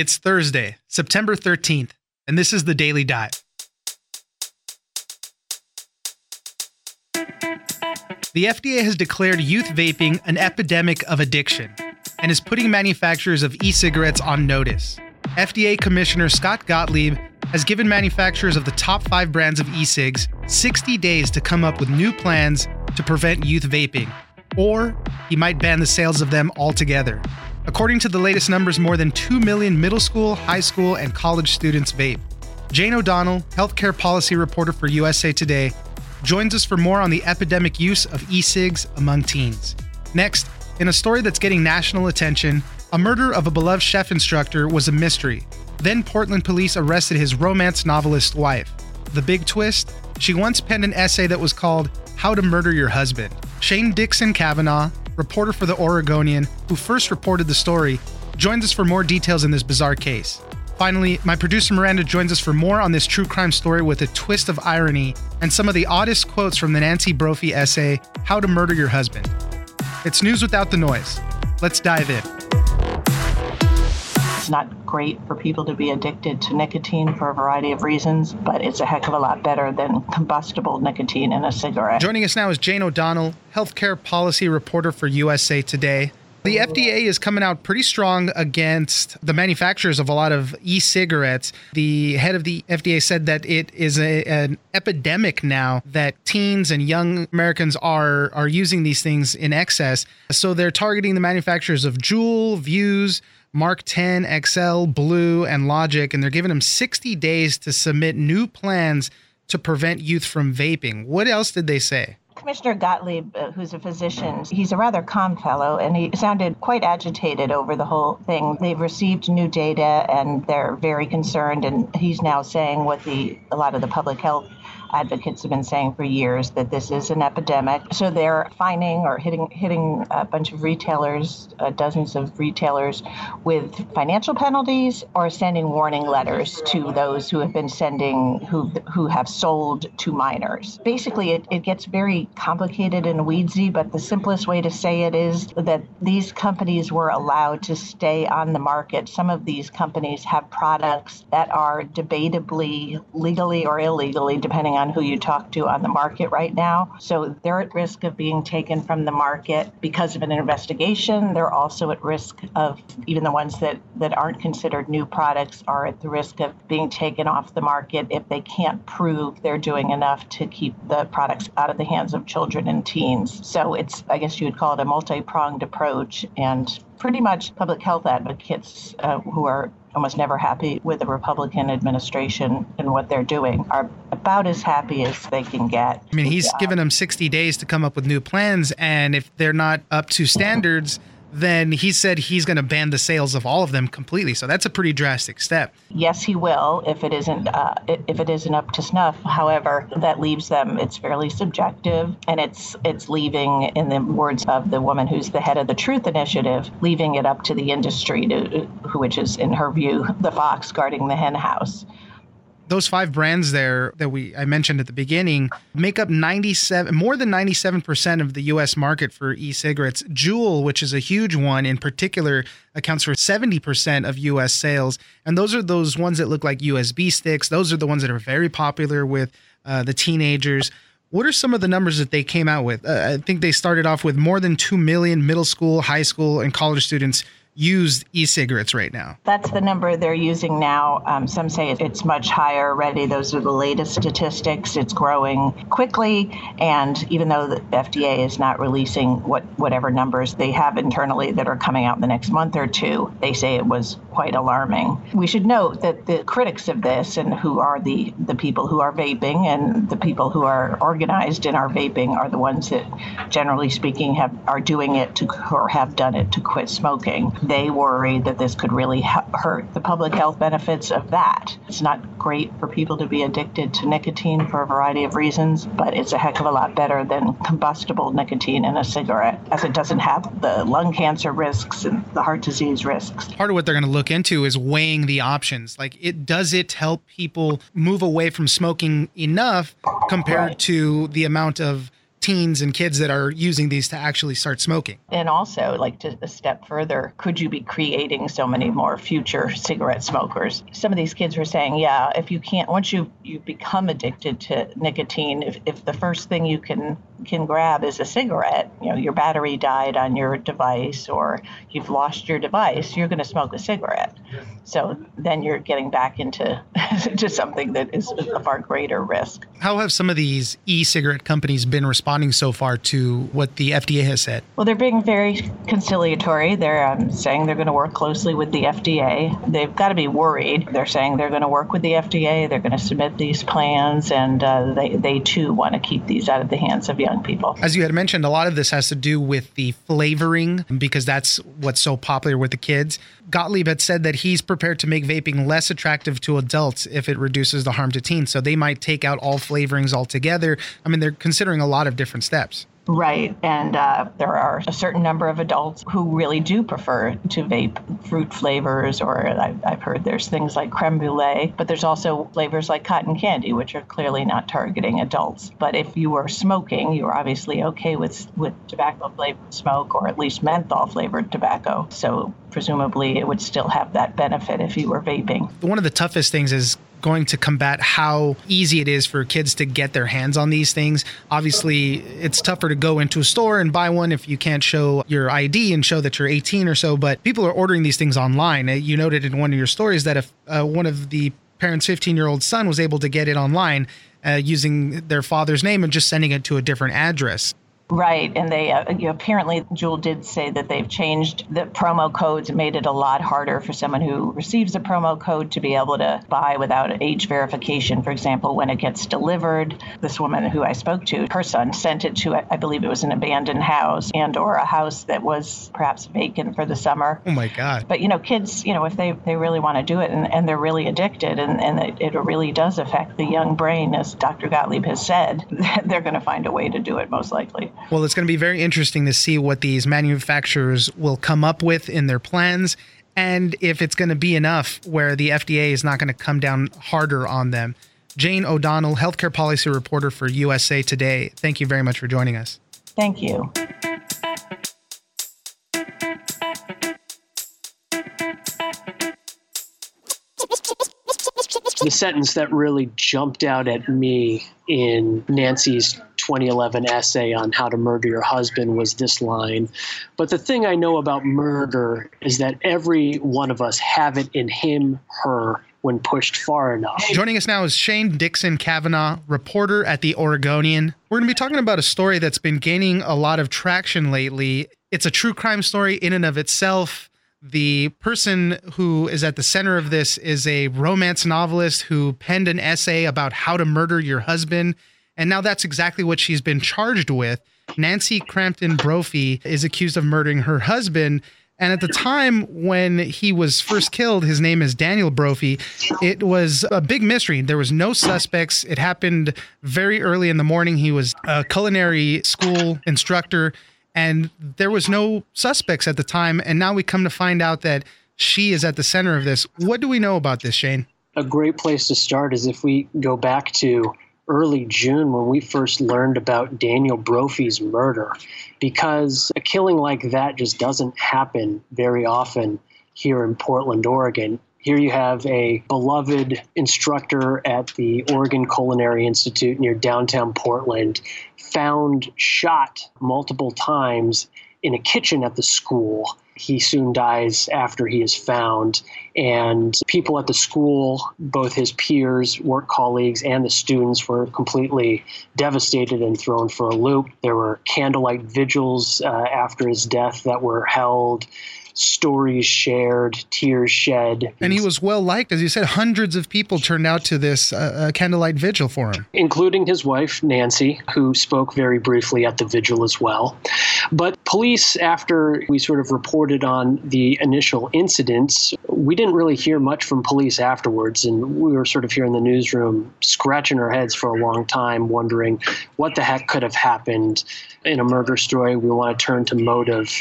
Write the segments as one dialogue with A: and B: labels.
A: It's Thursday, September 13th, and this is the Daily Dive. The FDA has declared youth vaping an epidemic of addiction and is putting manufacturers of e cigarettes on notice. FDA Commissioner Scott Gottlieb has given manufacturers of the top five brands of e cigs 60 days to come up with new plans to prevent youth vaping, or he might ban the sales of them altogether. According to the latest numbers, more than 2 million middle school, high school, and college students vape. Jayne O'Donnell, healthcare policy reporter for USA Today, joins us for more on the epidemic use of e cigs among teens. Next, in a story that's getting national attention, a murder of a beloved chef instructor was a mystery. Then Portland police arrested his romance novelist wife. The big twist? She once penned an essay that was called How to Murder Your Husband. Shane Dixon Kavanaugh, reporter for the Oregonian, who first reported the story, joins us for more details in this bizarre case. Finally, my producer Miranda joins us for more on this true crime story with a twist of irony and some of the oddest quotes from the Nancy Brophy essay, How to Murder Your Husband. It's news without the noise. Let's dive in.
B: Not great for people to be addicted to nicotine for a variety of reasons, but it's a heck of a lot better than combustible nicotine in a cigarette.
A: Joining us now is Jayne O'Donnell, healthcare policy reporter for USA Today. The FDA is coming out pretty strong against the manufacturers of a lot of e cigarettes. The head of the FDA said that it is a, an epidemic now that teens and young Americans are, are using these things in excess. So they're targeting the manufacturers of Juul, Vuse, MarkTen, XL, Blue, and Logic, and they're giving them 60 days to submit new plans to prevent youth from vaping. What else did they say?
B: Commissioner Gottlieb, uh, who's a physician, he's a rather calm fellow, and he sounded quite agitated over the whole thing. They've received new data, and they're very concerned. And he's now saying what the a lot of the public health advocates have been saying for years that this is an epidemic. So they're fining or hitting hitting a bunch of retailers, uh, dozens of retailers, with financial penalties or sending warning letters to those who have been sending who who have sold to minors. Basically, it, it gets very complicated and weedsy, but the simplest way to say it is that these companies were allowed to stay on the market. Some of these companies have products that are debatably legally or illegally, depending on who you talk to on the market right now. So they're at risk of being taken from the market because of an investigation. They're also at risk of, even the ones that, that aren't considered new products, are at the risk of being taken off the market if they can't prove they're doing enough to keep the products out of the hands of children and teens. So it's, I guess you would call it a multi pronged approach. And pretty much public health advocates uh, who are almost never happy with the Republican administration and what they're doing are about as happy as they can get.
A: I mean, he's given them 60 days to come up with new plans, and if they're not up to standards, then he said he's going to ban the sales of all of them completely. So that's a pretty drastic step.
B: Yes, he will if it isn't uh, if it isn't up to snuff. However, that leaves them. It's fairly subjective, and it's it's leaving, in the words of the woman who's the head of the Truth Initiative, leaving it up to the industry to, which is in her view the fox guarding the hen house
A: those five brands there that we I mentioned at the beginning make up 97 more than 97% of the US market for e-cigarettes. Juul, which is a huge one in particular, accounts for 70% of US sales, and those are those ones that look like USB sticks. Those are the ones that are very popular with uh, the teenagers. What are some of the numbers that they came out with? Uh, I think they started off with more than 2 million middle school, high school, and college students used e-cigarettes right now?
B: That's the number they're using now. Um, some say it's much higher already. Those are the latest statistics. It's growing quickly, and even though the FDA is not releasing what whatever numbers they have internally that are coming out in the next month or two, they say it was quite alarming. We should note that the critics of this and who are the the people who are vaping and the people who are organized in our vaping are the ones that, generally speaking, have are doing it to or have done it to quit smoking they worry that this could really hurt the public health benefits of that. It's not great for people to be addicted to nicotine for a variety of reasons, but it's a heck of a lot better than combustible nicotine in a cigarette, as it doesn't have the lung cancer risks and the heart disease risks.
A: Part of what they're going to look into is weighing the options. Like, it does it help people move away from smoking enough compared right. to the amount of teens and kids that are using these to actually start smoking.
B: And also, like to a step further, could you be creating so many more future cigarette smokers? Some of these kids were saying, yeah, if you can't, once you you become addicted to nicotine, if, if the first thing you can can grab is a cigarette, you know, your battery died on your device or you've lost your device, you're going to smoke a cigarette. So then you're getting back into to something that is a far greater risk.
A: How have some of these e-cigarette companies been responding so far to what the FDA has said?
B: Well, they're being very conciliatory. They're um, saying they're going to work closely with the FDA. They've got to be worried. They're saying they're going to work with the FDA. They're going to submit these plans, and uh, they they too want to keep these out of the hands of young people.
A: As you had mentioned, a lot of this has to do with the flavoring because that's what's so popular with the kids. Gottlieb had said that he's prepared to make vaping less attractive to adults if it reduces the harm to teens. So they might take out all flavorings altogether. I mean, they're considering a lot of different steps.
B: Right. And uh, there are a certain number of adults who really do prefer to vape fruit flavors, or I've, I've heard there's things like creme brulee, but there's also flavors like cotton candy, which are clearly not targeting adults. But if you were smoking, you were obviously okay with, with tobacco flavored smoke or at least menthol flavored tobacco. So presumably it would still have that benefit if you were vaping.
A: One of the toughest things is going to combat how easy it is for kids to get their hands on these things. Obviously, it's tougher to go into a store and buy one if you can't show your ID and show that you're 18 or so, but people are ordering these things online. Uh, you noted in one of your stories that if uh, one of the parents' 15 year old son was able to get it online uh, using their father's name and just sending it to a different address.
B: Right, and they uh, you know, apparently Juul did say that they've changed the promo codes, made it a lot harder for someone who receives a promo code to be able to buy without age verification. For example, when it gets delivered, this woman who I spoke to, her son sent it to I believe it was an abandoned house and or a house that was perhaps vacant for the summer.
A: Oh my God!
B: But you know, kids, you know, if they they really want to do it and, and they're really addicted, and and it, it really does affect the young brain, as Dr. Gottlieb has said, they're going to find a way to do it most likely.
A: Well, it's going to be very interesting to see what these manufacturers will come up with in their plans and if it's going to be enough where the FDA is not going to come down harder on them. Jayne O'Donnell, healthcare policy reporter for USA Today, thank you very much for joining us.
B: Thank you.
C: The sentence that really jumped out at me in Nancy's 2011 essay on how to murder your husband was this line. But the thing I know about murder is that every one of us have it in him, her, when pushed far enough.
A: Joining us now is Shane Dixon Kavanaugh, reporter at the Oregonian. We're going to be talking about a story that's been gaining a lot of traction lately. It's a true crime story in and of itself. The person who is at the center of this is a romance novelist who penned an essay about how to murder your husband. And now that's exactly what she's been charged with. Nancy Crampton Brophy is accused of murdering her husband. And at the time when he was first killed, his name is Daniel Brophy. It was a big mystery. There was no suspects. It happened very early in the morning. He was a culinary school instructor and there was no suspects at the time. And now we come to find out that she is at the center of this. What do we know about this, Shane?
C: A great place to start is if we go back to early June when we first learned about Daniel Brophy's murder, because a killing like that just doesn't happen very often here in Portland, Oregon. Here you have a beloved instructor at the Oregon Culinary Institute near downtown Portland, found shot multiple times in a kitchen at the school. He soon dies after he is found. And people at the school, both his peers, work colleagues, and the students, were completely devastated and thrown for a loop. There were candlelight vigils uh, after his death that were held stories shared, tears shed.
A: And he was well liked. As you said, hundreds of people turned out to this uh, uh, candlelight vigil for him,
C: including his wife, Nancy, who spoke very briefly at the vigil as well. But police, after we sort of reported on the initial incidents, we didn't really hear much from police afterwards. And we were sort of here in the newsroom scratching our heads for a long time, wondering what the heck could have happened in a murder story. We want to turn to motive.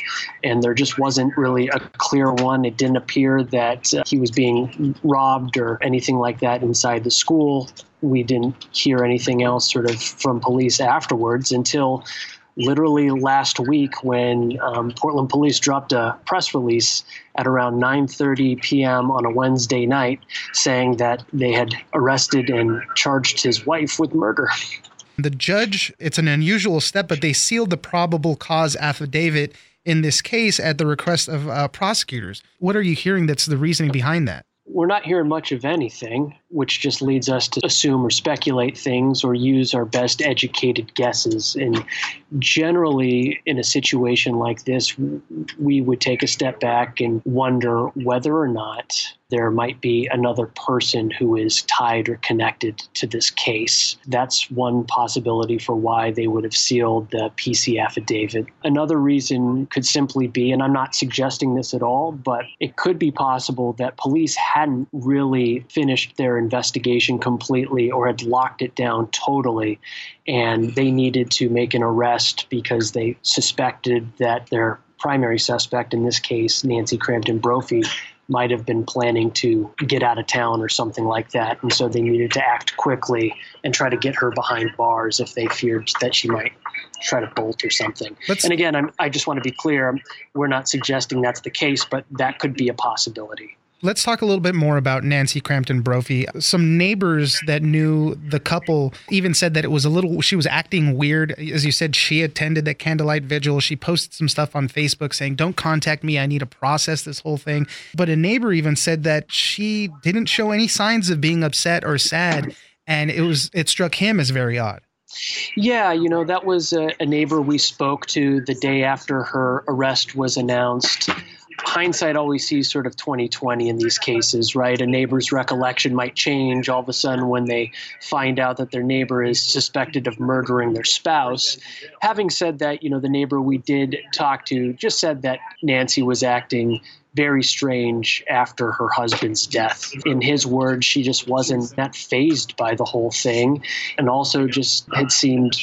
C: And there just wasn't really a clear one. It didn't appear that uh, he was being robbed or anything like that inside the school. We didn't hear anything else sort of from police afterwards until literally last week when um, Portland police dropped a press release at around 9:30 p.m. on a Wednesday night saying that they had arrested and charged his wife with murder.
A: The judge, it's an unusual step, but they sealed the probable cause affidavit in this case at the request of uh, prosecutors. What are you hearing that's the reasoning behind that?
C: We're not hearing much of anything, which just leads us to assume or speculate things or use our best educated guesses. And generally, in a situation like this, we would take a step back and wonder whether or not there might be another person who is tied or connected to this case. That's one possibility for why they would have sealed the PC affidavit. Another reason could simply be, and I'm not suggesting this at all, but it could be possible that police hadn't really finished their investigation completely or had locked it down totally, and they needed to make an arrest because they suspected that their primary suspect in this case, Nancy Crampton Brophy, might have been planning to get out of town or something like that. And so they needed to act quickly and try to get her behind bars if they feared that she might try to bolt or something. Let's, and again, I'm, I just want to be clear we're not suggesting that's the case, but that could be a possibility.
A: Let's talk a little bit more about Nancy Crampton Brophy. Some neighbors that knew the couple even said that it was a little, she was acting weird. As you said, she attended that candlelight vigil. She posted some stuff on Facebook saying, Don't contact me. I need to process this whole thing. But a neighbor even said that she didn't show any signs of being upset or sad. And it was, it struck him as very odd.
C: Yeah, you know, that was a, a neighbor we spoke to the day after her arrest was announced hindsight always sees sort of 2020 in these cases, right? A neighbor's recollection might change all of a sudden when they find out that their neighbor is suspected of murdering their spouse. Having said that, you know, the neighbor we did talk to just said that Nancy was acting very strange after her husband's death. In his words, she just wasn't that fazed by the whole thing, and also just had seemed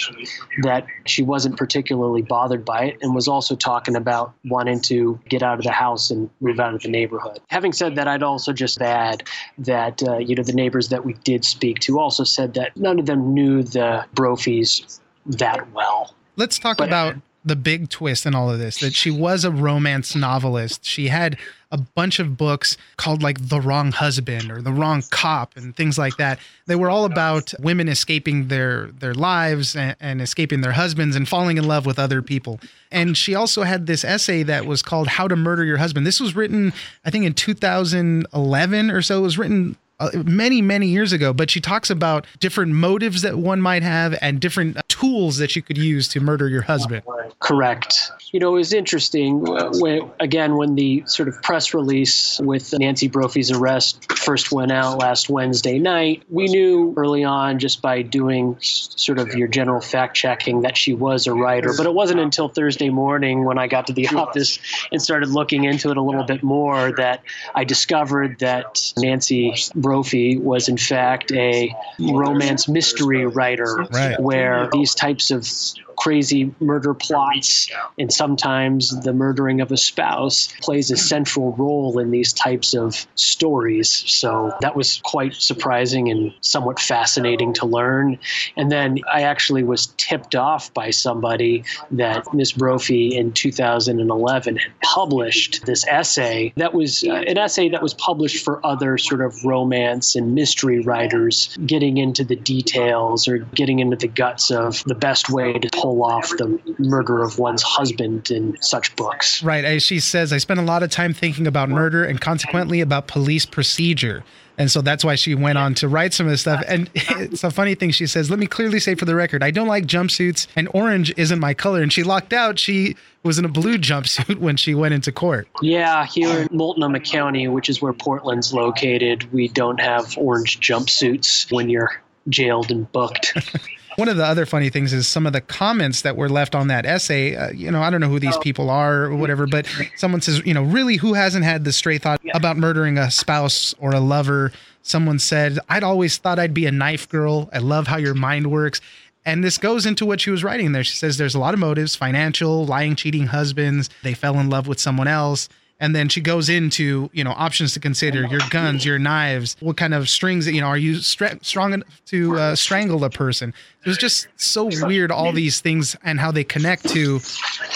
C: that she wasn't particularly bothered by it, and was also talking about wanting to get out of the house and move out of the neighborhood. Having said that, I'd also just add that uh, you know the neighbors that we did speak to also said that none of them knew the Brophies that well.
A: Let's talk but, about the big twist in all of this that she was a romance novelist. She had a bunch of books called like The Wrong Husband or The Wrong Cop and things like that. They were all about women escaping their their lives and, and escaping their husbands and falling in love with other people. And she also had this essay that was called How to Murder Your Husband. This was written I think in 2011 or so. It was written uh, many many years ago but she talks about different motives that one might have and different tools that you could use to murder your husband.
C: Correct. You know it was interesting uh, when again when the sort of press release with nancy brophy's arrest first went out last wednesday night we knew early on just by doing sort of your general fact checking that she was a writer but it wasn't until thursday morning when i got to the office and started looking into it a little bit more that i discovered that nancy Brophy was in fact a romance mystery writer, right. where these types of crazy murder plots, and sometimes the murdering of a spouse plays a central role in these types of stories. So that was quite surprising and somewhat fascinating to learn. And then I actually was tipped off by somebody that Miss Brophy in 2011 had published this essay that was uh, an essay that was published for other sort of romance and mystery writers, getting into the details or getting into the guts of the best way to pull off the murder of one's husband in such books.
A: Right. As she says, I spent a lot of time thinking about murder and consequently about police procedure. And so that's why she went on to write some of this stuff. And it's a funny thing. She says, Let me clearly say for the record, I don't like jumpsuits, and orange isn't my color. And she locked out. She was in a blue jumpsuit when she went into court.
C: Yeah, here in Multnomah County, which is where Portland's located, we don't have orange jumpsuits when you're jailed and booked.
A: One of the other funny things is some of the comments that were left on that essay. Uh, you know, I don't know who these people are or whatever, but someone says, you know, really, who hasn't had the stray thought about murdering a spouse or a lover? Someone said, I'd always thought I'd be a knife girl. I love how your mind works. And this goes into what she was writing there. She says there's a lot of motives financial, lying, cheating husbands. They fell in love with someone else. And then she goes into you know options to consider your guns your knives what kind of strings you know are you strong enough to uh, strangle a person? It was just so weird all these things and how they connect to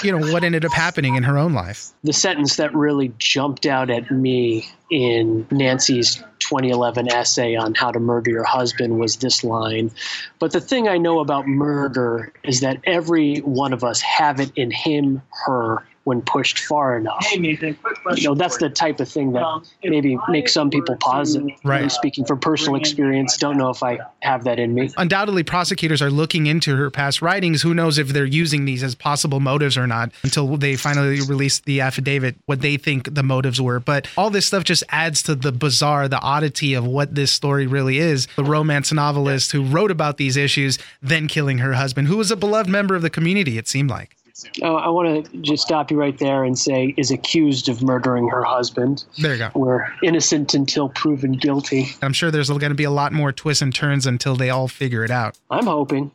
A: you know what ended up happening in her own life.
C: The sentence that really jumped out at me in nancy's 2011 essay on how to murder your husband was this line. But the thing i know about murder is that every one of us have it in him her when pushed far enough. Hey, Nathan, quick question. You know, that's the type of thing that um, maybe makes some people pause it.
A: Right.
C: Speaking from personal experience, don't know if I have that in me.
A: Undoubtedly, prosecutors are looking into her past writings. Who knows if they're using these as possible motives or not until they finally release the affidavit, what they think the motives were. But all this stuff just adds to the bizarre, the oddity of what this story really is. The romance novelist who wrote about these issues, then killing her husband, who was a beloved member of the community, it seemed like.
C: Uh, I want to just stop you right there and say is accused of murdering her husband.
A: There you go.
C: We're innocent until proven guilty.
A: I'm sure there's going to be a lot more twists and turns until they all figure it out.
C: I'm hoping.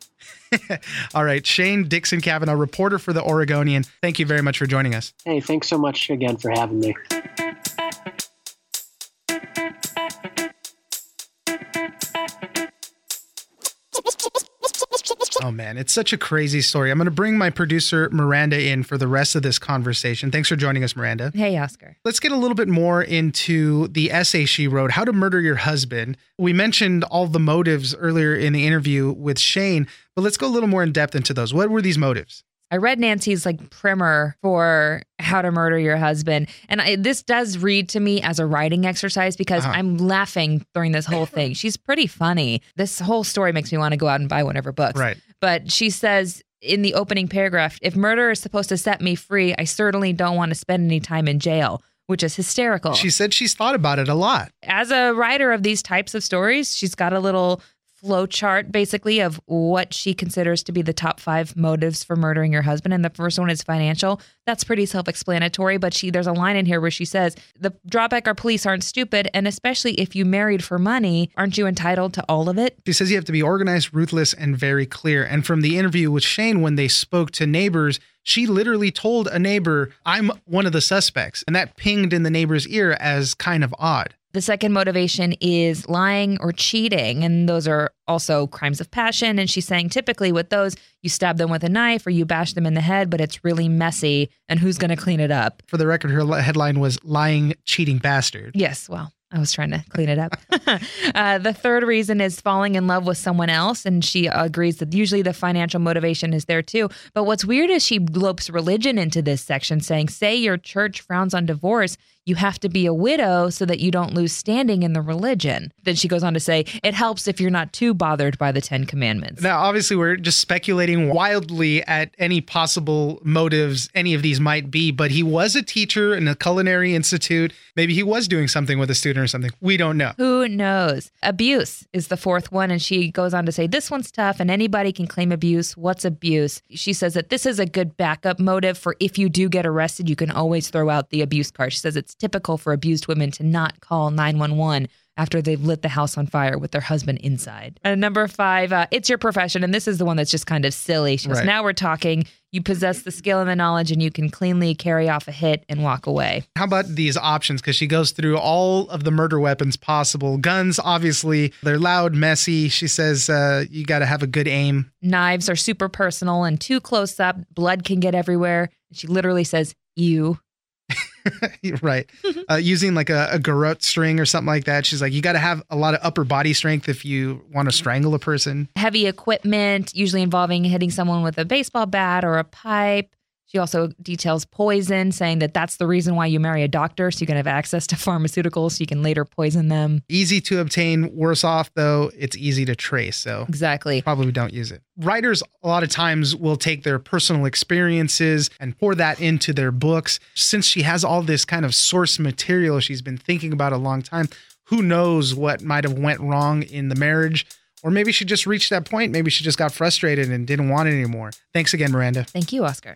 A: all right, Shane Dixon Kavanaugh, reporter for the Oregonian. Thank you very much for joining us.
C: Hey, thanks so much again for having me.
A: Oh man, it's such a crazy story. I'm going to bring my producer Miranda in for the rest of this conversation. Thanks for joining us, Miranda.
D: Hey, Oscar.
A: Let's get a little bit more into the essay she wrote, How to Murder Your Husband. We mentioned all the motives earlier in the interview with Shane, but let's go a little more in depth into those. What were these motives?
D: I read Nancy's like primer for how to murder your husband. And I, this does read to me as a writing exercise because uh-huh. I'm laughing during this whole thing. She's pretty funny. This whole story makes me want to go out and buy one of her books.
A: Right.
D: But she says in the opening paragraph if murder is supposed to set me free, I certainly don't want to spend any time in jail. Which is hysterical.
A: She said she's thought about it a lot.
D: As a writer of these types of stories, she's got a little flow chart basically of what she considers to be the top five motives for murdering your husband. And the first one is financial. That's pretty self-explanatory but she there's a line in here where she says the drawback our police aren't stupid and especially if you married for money aren't you entitled to all of it?
A: She says you have to be organized ruthless and very clear. And from the interview with shane when they spoke to neighbors she literally told a neighbor i'm one of the suspects. And that pinged in the neighbor's ear as kind of odd
D: the second motivation is lying or cheating, and those are also crimes of passion. And she's saying typically with those, you stab them with a knife or you bash them in the head, but it's really messy. And who's going to clean it up?
A: For the record, her headline was lying, cheating bastard.
D: Yes. Well, I was trying to clean it up. uh, the third reason is falling in love with someone else. And she agrees that usually the financial motivation is there too. But what's weird is she lopes religion into this section, saying, say your church frowns on divorce you have to be a widow so that you don't lose standing in the religion. Then she goes on to say, it helps if you're not too bothered by the Ten Commandments.
A: Now, obviously, we're just speculating wildly at any possible motives any of these might be, but he was a teacher in a culinary institute. Maybe he was doing something with a student or something. We don't know.
D: Who knows? Abuse is the fourth one. And she goes on to say, this one's tough and anybody can claim abuse. What's abuse? She says that this is a good backup motive for if you do get arrested, you can always throw out the abuse card. She says it's typical for abused women to not call 911 after they've lit the house on fire with their husband inside. And number five, uh, it's your profession. And this is the one that's just kind of silly. She goes, right. now we're talking. You possess the skill and the knowledge, and you can cleanly carry off a hit and walk away.
A: How about these options? Because she goes through all of the murder weapons possible. Guns, obviously, they're loud, messy. She says uh, you got to have a good aim.
D: Knives are super personal and too close up. Blood can get everywhere. She literally says, you
A: right. Uh, using like a, a garrote string or something like that. She's like, you got to have a lot of upper body strength if you want to strangle a person.
D: Heavy equipment, usually involving hitting someone with a baseball bat or a pipe. She also details poison, saying that that's the reason why you marry a doctor, so you can have access to pharmaceuticals, so you can later poison them.
A: Easy to obtain, worse off though, it's easy to trace. So
D: exactly,
A: probably don't use it. Writers a lot of times will take their personal experiences and pour that into their books. Since she has all this kind of source material she's been thinking about a long time, who knows what might have went wrong in the marriage or maybe she just reached that point. Maybe she just got frustrated and didn't want it anymore. Thanks again, Miranda.
D: Thank you, Oscar.